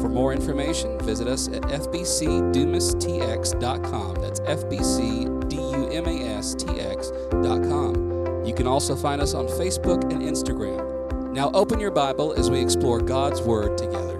For more information, visit us at fbcdumastx.com. That's fbcdumastx.com. You can also find us on Facebook and Instagram. Now open your Bible as we explore God's Word together.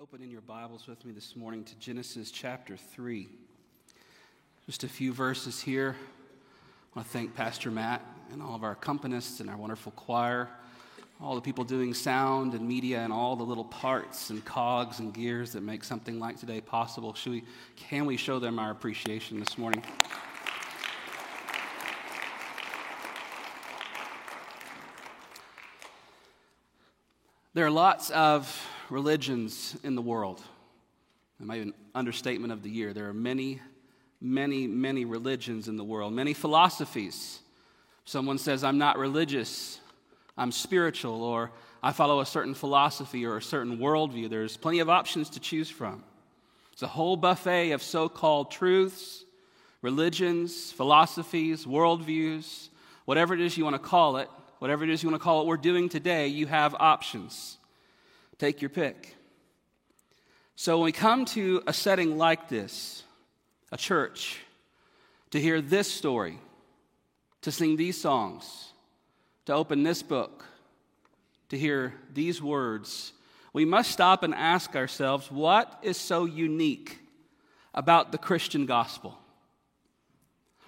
Open in your Bibles with me this morning to Genesis chapter 3? Just a few verses here. I want to thank Pastor Matt and all of our accompanists and our wonderful choir all the people doing sound and media and all the little parts and cogs and gears that make something like today possible. Should we, can we show them our appreciation this morning? There are lots of religions in the world. It might be an understatement of the year. There are many, many, many religions in the world, many philosophies. Someone says, I'm not religious, I'm spiritual, or I follow a certain philosophy or a certain worldview. There's plenty of options to choose from. It's a whole buffet of so called truths, religions, philosophies, worldviews, whatever it is you want to call it, whatever it is you want to call it, we're doing today, you have options. Take your pick. So when we come to a setting like this, a church, to hear this story, to sing these songs, to open this book, to hear these words, we must stop and ask ourselves what is so unique about the Christian gospel?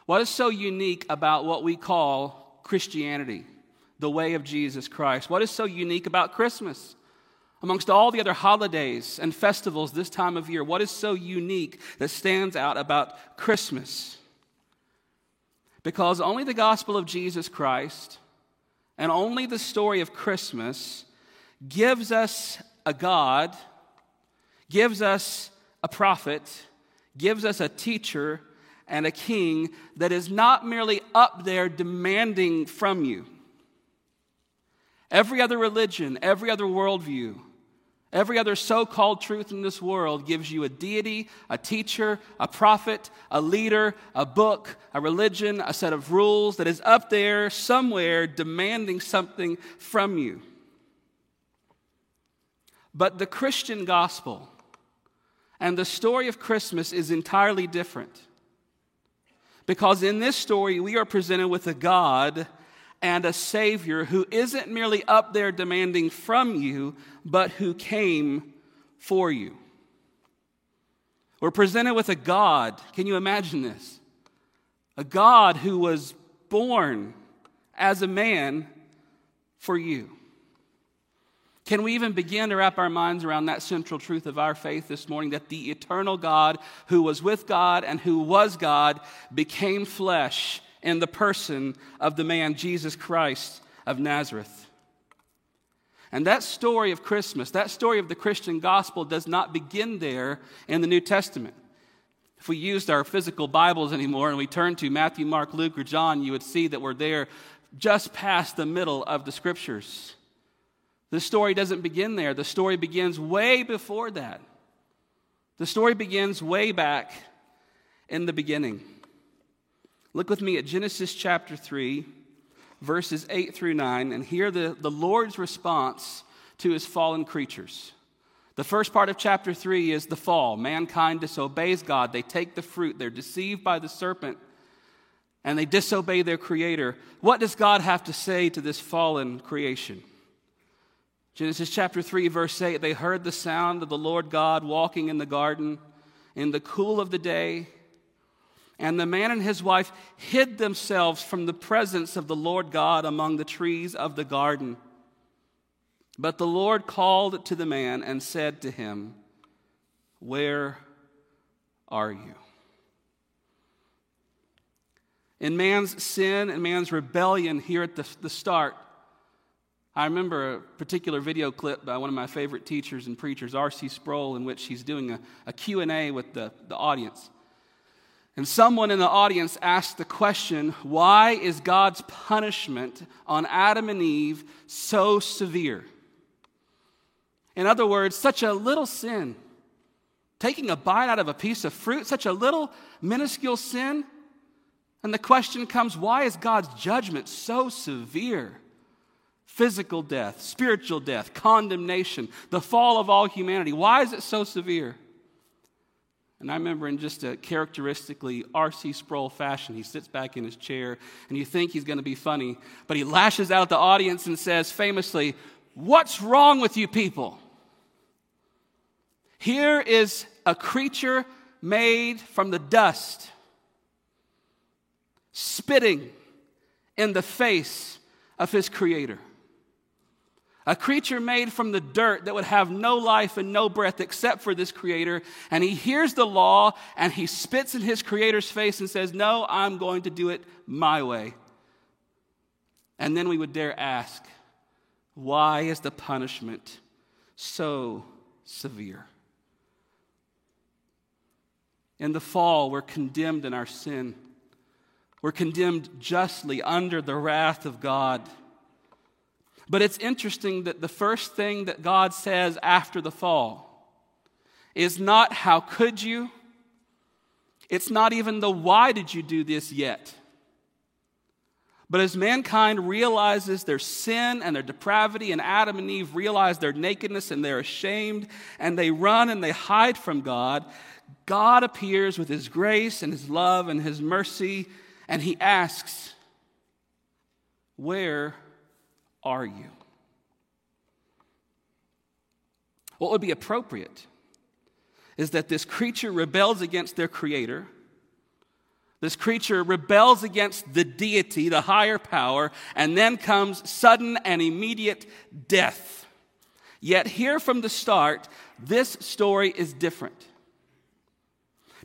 What is so unique about what we call Christianity, the way of Jesus Christ? What is so unique about Christmas? Amongst all the other holidays and festivals this time of year, what is so unique that stands out about Christmas? Because only the gospel of Jesus Christ and only the story of Christmas gives us a God, gives us a prophet, gives us a teacher and a king that is not merely up there demanding from you. Every other religion, every other worldview, Every other so called truth in this world gives you a deity, a teacher, a prophet, a leader, a book, a religion, a set of rules that is up there somewhere demanding something from you. But the Christian gospel and the story of Christmas is entirely different. Because in this story, we are presented with a God and a Savior who isn't merely up there demanding from you, but who came for you. We're presented with a God. Can you imagine this? A God who was born as a man for you. Can we even begin to wrap our minds around that central truth of our faith this morning that the eternal God who was with God and who was God became flesh in the person of the man Jesus Christ of Nazareth? And that story of Christmas, that story of the Christian gospel, does not begin there in the New Testament. If we used our physical Bibles anymore and we turned to Matthew, Mark, Luke, or John, you would see that we're there just past the middle of the scriptures. The story doesn't begin there, the story begins way before that. The story begins way back in the beginning. Look with me at Genesis chapter 3, verses 8 through 9, and hear the, the Lord's response to his fallen creatures. The first part of chapter 3 is the fall. Mankind disobeys God. They take the fruit. They're deceived by the serpent and they disobey their creator. What does God have to say to this fallen creation? Genesis chapter 3, verse 8 they heard the sound of the Lord God walking in the garden in the cool of the day. And the man and his wife hid themselves from the presence of the Lord God among the trees of the garden. But the Lord called to the man and said to him, Where are you? In man's sin and man's rebellion here at the, the start, I remember a particular video clip by one of my favorite teachers and preachers, R.C. Sproul, in which he's doing a, a Q&A with the, the audience. And someone in the audience asked the question, why is God's punishment on Adam and Eve so severe? In other words, such a little sin, taking a bite out of a piece of fruit, such a little minuscule sin. And the question comes, why is God's judgment so severe? physical death, spiritual death, condemnation, the fall of all humanity. Why is it so severe? And I remember in just a characteristically R.C. Sproul fashion, he sits back in his chair and you think he's going to be funny, but he lashes out at the audience and says famously, What's wrong with you people? Here is a creature made from the dust, spitting in the face of his creator. A creature made from the dirt that would have no life and no breath except for this creator. And he hears the law and he spits in his creator's face and says, No, I'm going to do it my way. And then we would dare ask, Why is the punishment so severe? In the fall, we're condemned in our sin. We're condemned justly under the wrath of God. But it's interesting that the first thing that God says after the fall is not, How could you? It's not even the why did you do this yet. But as mankind realizes their sin and their depravity, and Adam and Eve realize their nakedness and they're ashamed, and they run and they hide from God, God appears with his grace and his love and his mercy, and he asks, Where are you? What would be appropriate is that this creature rebels against their creator. This creature rebels against the deity, the higher power, and then comes sudden and immediate death. Yet, here from the start, this story is different.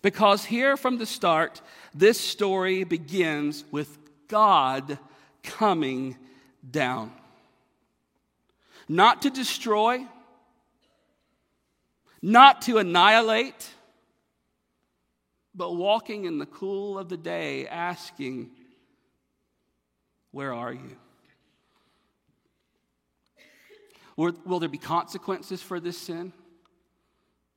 Because here from the start, this story begins with God coming down. Not to destroy, not to annihilate, but walking in the cool of the day, asking, Where are you? Will, there be consequences for this sin?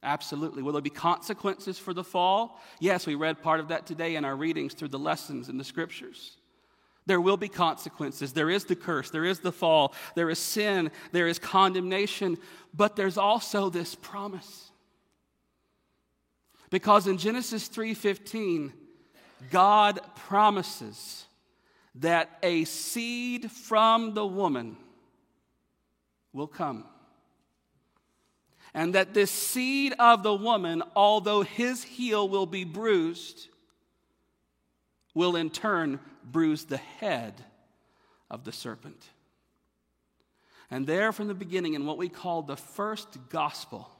Absolutely. Will there be consequences for the fall? Yes, we read part of that today in our readings through the lessons in the scriptures. There will be consequences. There is the curse, there is the fall, there is sin, there is condemnation, but there's also this promise. Because in Genesis 3:15, God promises that a seed from the woman will come. And that this seed of the woman, although his heel will be bruised, will in turn bruise the head of the serpent. And there, from the beginning, in what we call the first gospel,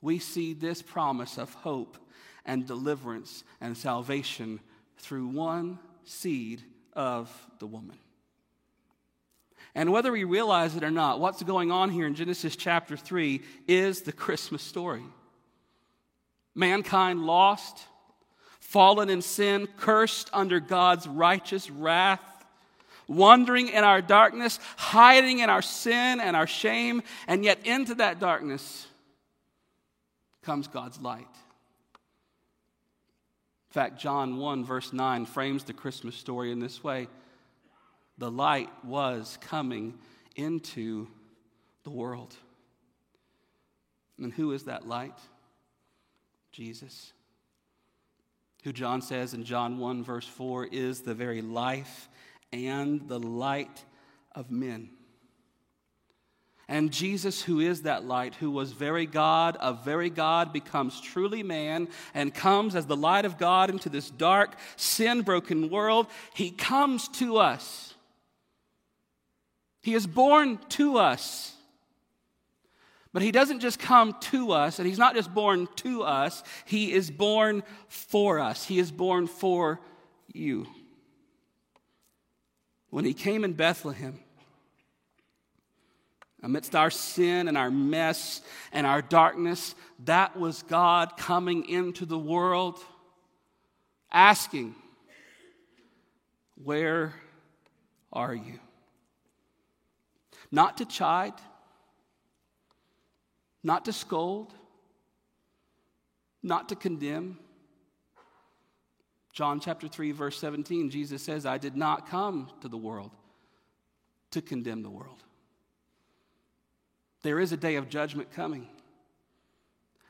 we see this promise of hope and deliverance and salvation through one seed of the woman. And whether we realize it or not, what's going on here in Genesis chapter 3 is the Christmas story. Mankind lost, fallen in sin, cursed under God's righteous wrath, wandering in our darkness, hiding in our sin and our shame, and yet into that darkness comes God's light. In fact, John 1, verse 9, frames the Christmas story in this way the light was coming into the world. And who is that light? Jesus. Who John says in John 1, verse 4, is the very life and the light of men. And Jesus, who is that light, who was very God, of very God, becomes truly man and comes as the light of God into this dark, sin broken world. He comes to us he is born to us. But he doesn't just come to us, and he's not just born to us, he is born for us. He is born for you. When he came in Bethlehem, amidst our sin and our mess and our darkness, that was God coming into the world asking, Where are you? not to chide, not to scold, not to condemn. John chapter 3, verse 17, Jesus says, I did not come to the world to condemn the world. There is a day of judgment coming.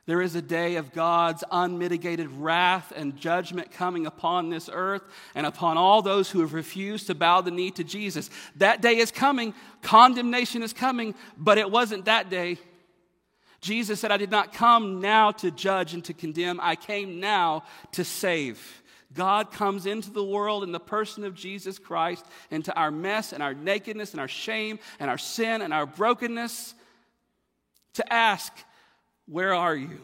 There is a day of God's unmitigated wrath and judgment coming upon this earth and upon all those who have refused to bow the knee to Jesus. That day is coming. Condemnation is coming, but it wasn't that day. Jesus said, I did not come now to judge and to condemn, I came now to save. God comes into the world in the person of Jesus Christ, into our mess and our nakedness and our shame and our sin and our brokenness, to ask, Where are you?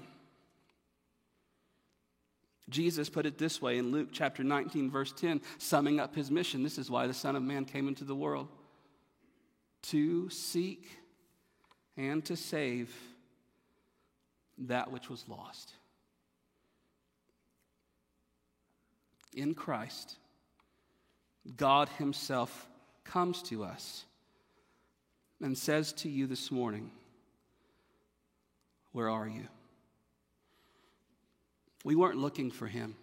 Jesus put it this way in Luke chapter 19, verse 10, summing up his mission. This is why the Son of Man came into the world to seek and to save that which was lost. In Christ, God Himself comes to us and says to you this morning, Where are you? We weren't looking for him.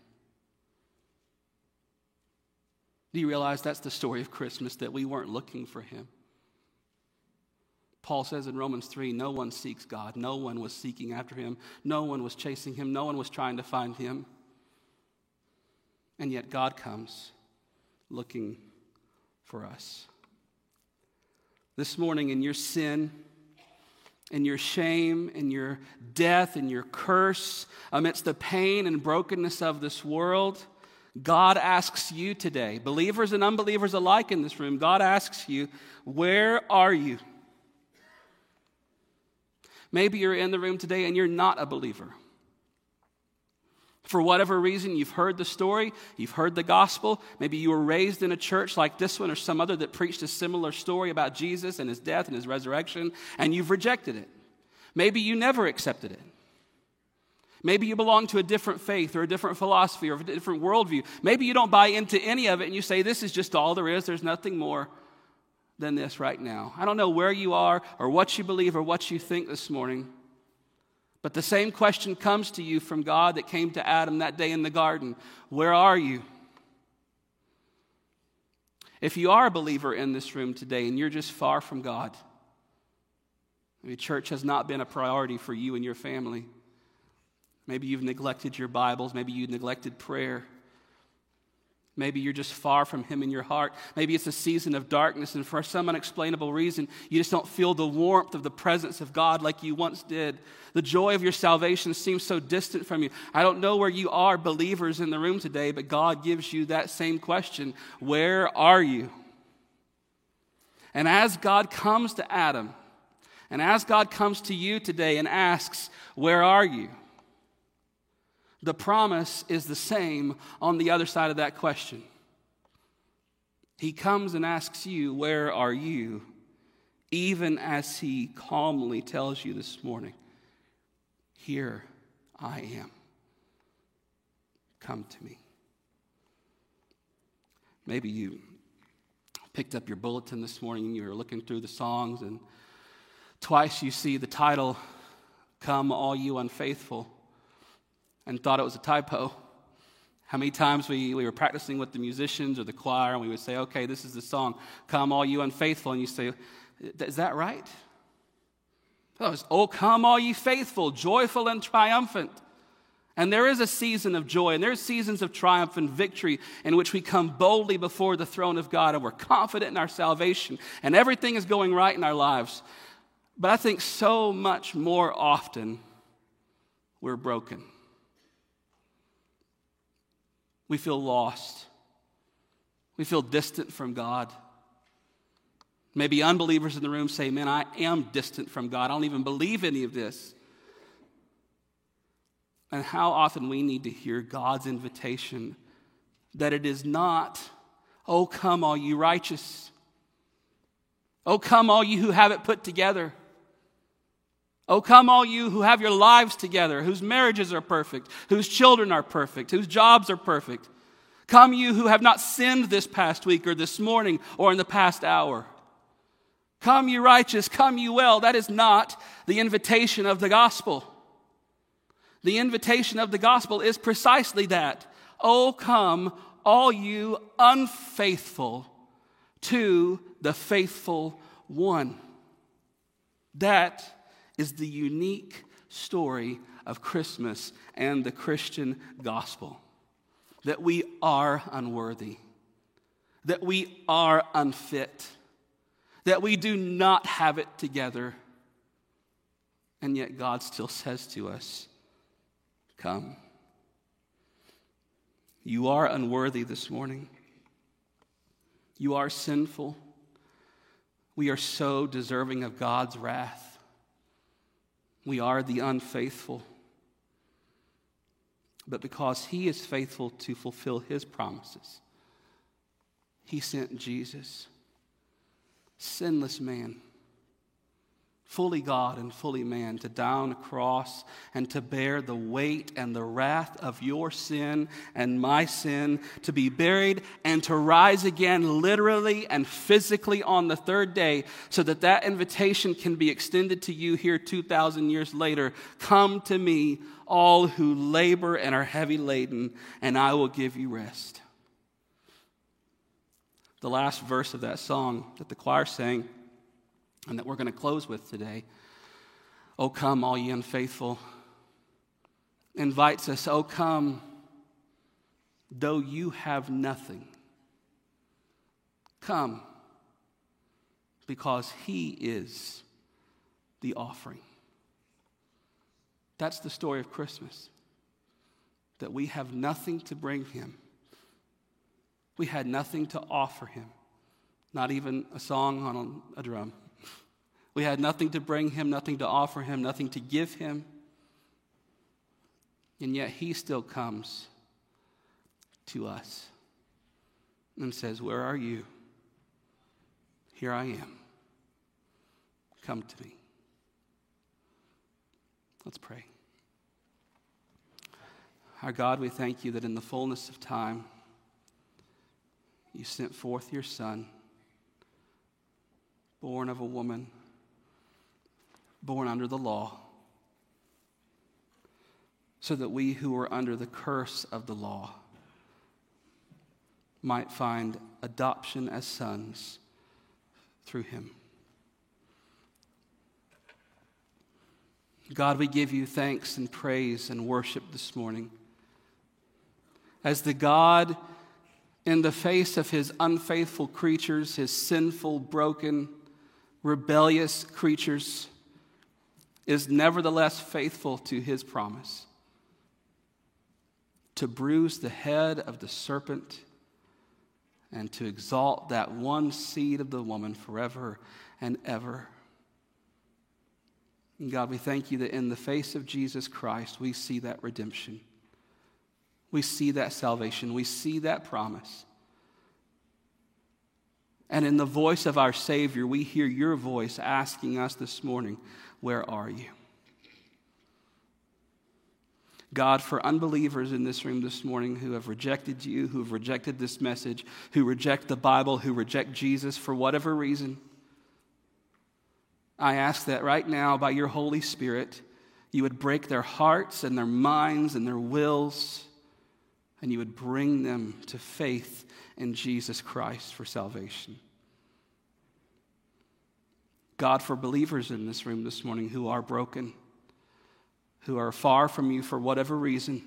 Do you realize that's the story of Christmas, that we weren't looking for him? Paul says in Romans 3 no one seeks God. No one was seeking after him. No one was chasing him. No one was trying to find him. And yet God comes looking for us. This morning, in your sin, in your shame, in your death, in your curse, amidst the pain and brokenness of this world, God asks you today, believers and unbelievers alike in this room, God asks you, Where are you? Maybe you're in the room today and you're not a believer. For whatever reason, you've heard the story, you've heard the gospel. Maybe you were raised in a church like this one or some other that preached a similar story about Jesus and his death and his resurrection, and you've rejected it. Maybe you never accepted it. Maybe you belong to a different faith or a different philosophy or a different worldview. Maybe you don't buy into any of it and you say, This is just all there is, there's nothing more than this right now. I don't know where you are or what you believe or what you think this morning. But the same question comes to you from God that came to Adam that day in the garden Where are you? If you are a believer in this room today and you're just far from God, maybe church has not been a priority for you and your family. Maybe you've neglected your Bibles, maybe you've neglected prayer. Maybe you're just far from Him in your heart. Maybe it's a season of darkness, and for some unexplainable reason, you just don't feel the warmth of the presence of God like you once did. The joy of your salvation seems so distant from you. I don't know where you are, believers in the room today, but God gives you that same question Where are you? And as God comes to Adam, and as God comes to you today and asks, Where are you? The promise is the same on the other side of that question. He comes and asks you, Where are you? Even as he calmly tells you this morning, Here I am. Come to me. Maybe you picked up your bulletin this morning and you were looking through the songs, and twice you see the title, Come, All You Unfaithful and thought it was a typo. How many times we, we were practicing with the musicians or the choir and we would say, okay, this is the song, Come All You Unfaithful. And you say, Is that right? Oh, it's, oh, come all ye faithful, joyful and triumphant. And there is a season of joy, and there's seasons of triumph and victory in which we come boldly before the throne of God and we're confident in our salvation and everything is going right in our lives. But I think so much more often we're broken. We feel lost. We feel distant from God. Maybe unbelievers in the room say, Man, I am distant from God. I don't even believe any of this. And how often we need to hear God's invitation that it is not, Oh, come, all you righteous. Oh, come, all you who have it put together. Oh, come, all you who have your lives together, whose marriages are perfect, whose children are perfect, whose jobs are perfect. Come, you who have not sinned this past week or this morning or in the past hour. Come, you righteous, come, you well. That is not the invitation of the gospel. The invitation of the gospel is precisely that. Oh, come, all you unfaithful, to the faithful one. That is the unique story of Christmas and the Christian gospel that we are unworthy, that we are unfit, that we do not have it together. And yet God still says to us, Come. You are unworthy this morning. You are sinful. We are so deserving of God's wrath. We are the unfaithful. But because He is faithful to fulfill His promises, He sent Jesus, sinless man fully God and fully man, to die on a cross and to bear the weight and the wrath of your sin and my sin, to be buried and to rise again literally and physically on the third day, so that that invitation can be extended to you here 2,000 years later. Come to me, all who labor and are heavy laden, and I will give you rest. The last verse of that song that the choir sang and that we're going to close with today. Oh, come, all ye unfaithful, invites us, Oh, come, though you have nothing. Come, because he is the offering. That's the story of Christmas. That we have nothing to bring him. We had nothing to offer him, not even a song on a drum. We had nothing to bring him, nothing to offer him, nothing to give him. And yet he still comes to us and says, Where are you? Here I am. Come to me. Let's pray. Our God, we thank you that in the fullness of time, you sent forth your Son, born of a woman born under the law, so that we who are under the curse of the law might find adoption as sons through him. God, we give you thanks and praise and worship this morning. As the God, in the face of his unfaithful creatures, his sinful, broken, rebellious creatures, is nevertheless faithful to his promise to bruise the head of the serpent and to exalt that one seed of the woman forever and ever. And God, we thank you that in the face of Jesus Christ, we see that redemption. We see that salvation. We see that promise. And in the voice of our Savior, we hear your voice asking us this morning, Where are you? God, for unbelievers in this room this morning who have rejected you, who have rejected this message, who reject the Bible, who reject Jesus for whatever reason, I ask that right now, by your Holy Spirit, you would break their hearts and their minds and their wills, and you would bring them to faith in Jesus Christ for salvation. God, for believers in this room this morning who are broken, who are far from you for whatever reason,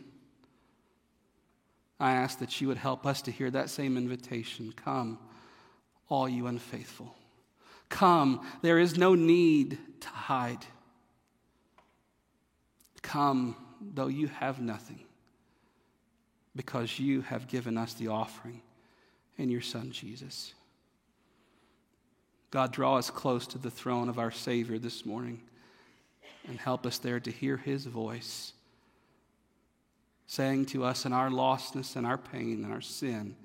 I ask that you would help us to hear that same invitation Come, all you unfaithful. Come, there is no need to hide. Come, though you have nothing, because you have given us the offering in your Son, Jesus. God, draw us close to the throne of our Savior this morning and help us there to hear His voice saying to us in our lostness and our pain and our sin,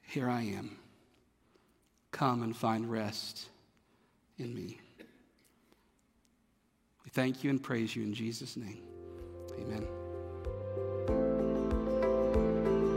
Here I am. Come and find rest in me. We thank you and praise you in Jesus' name. Amen.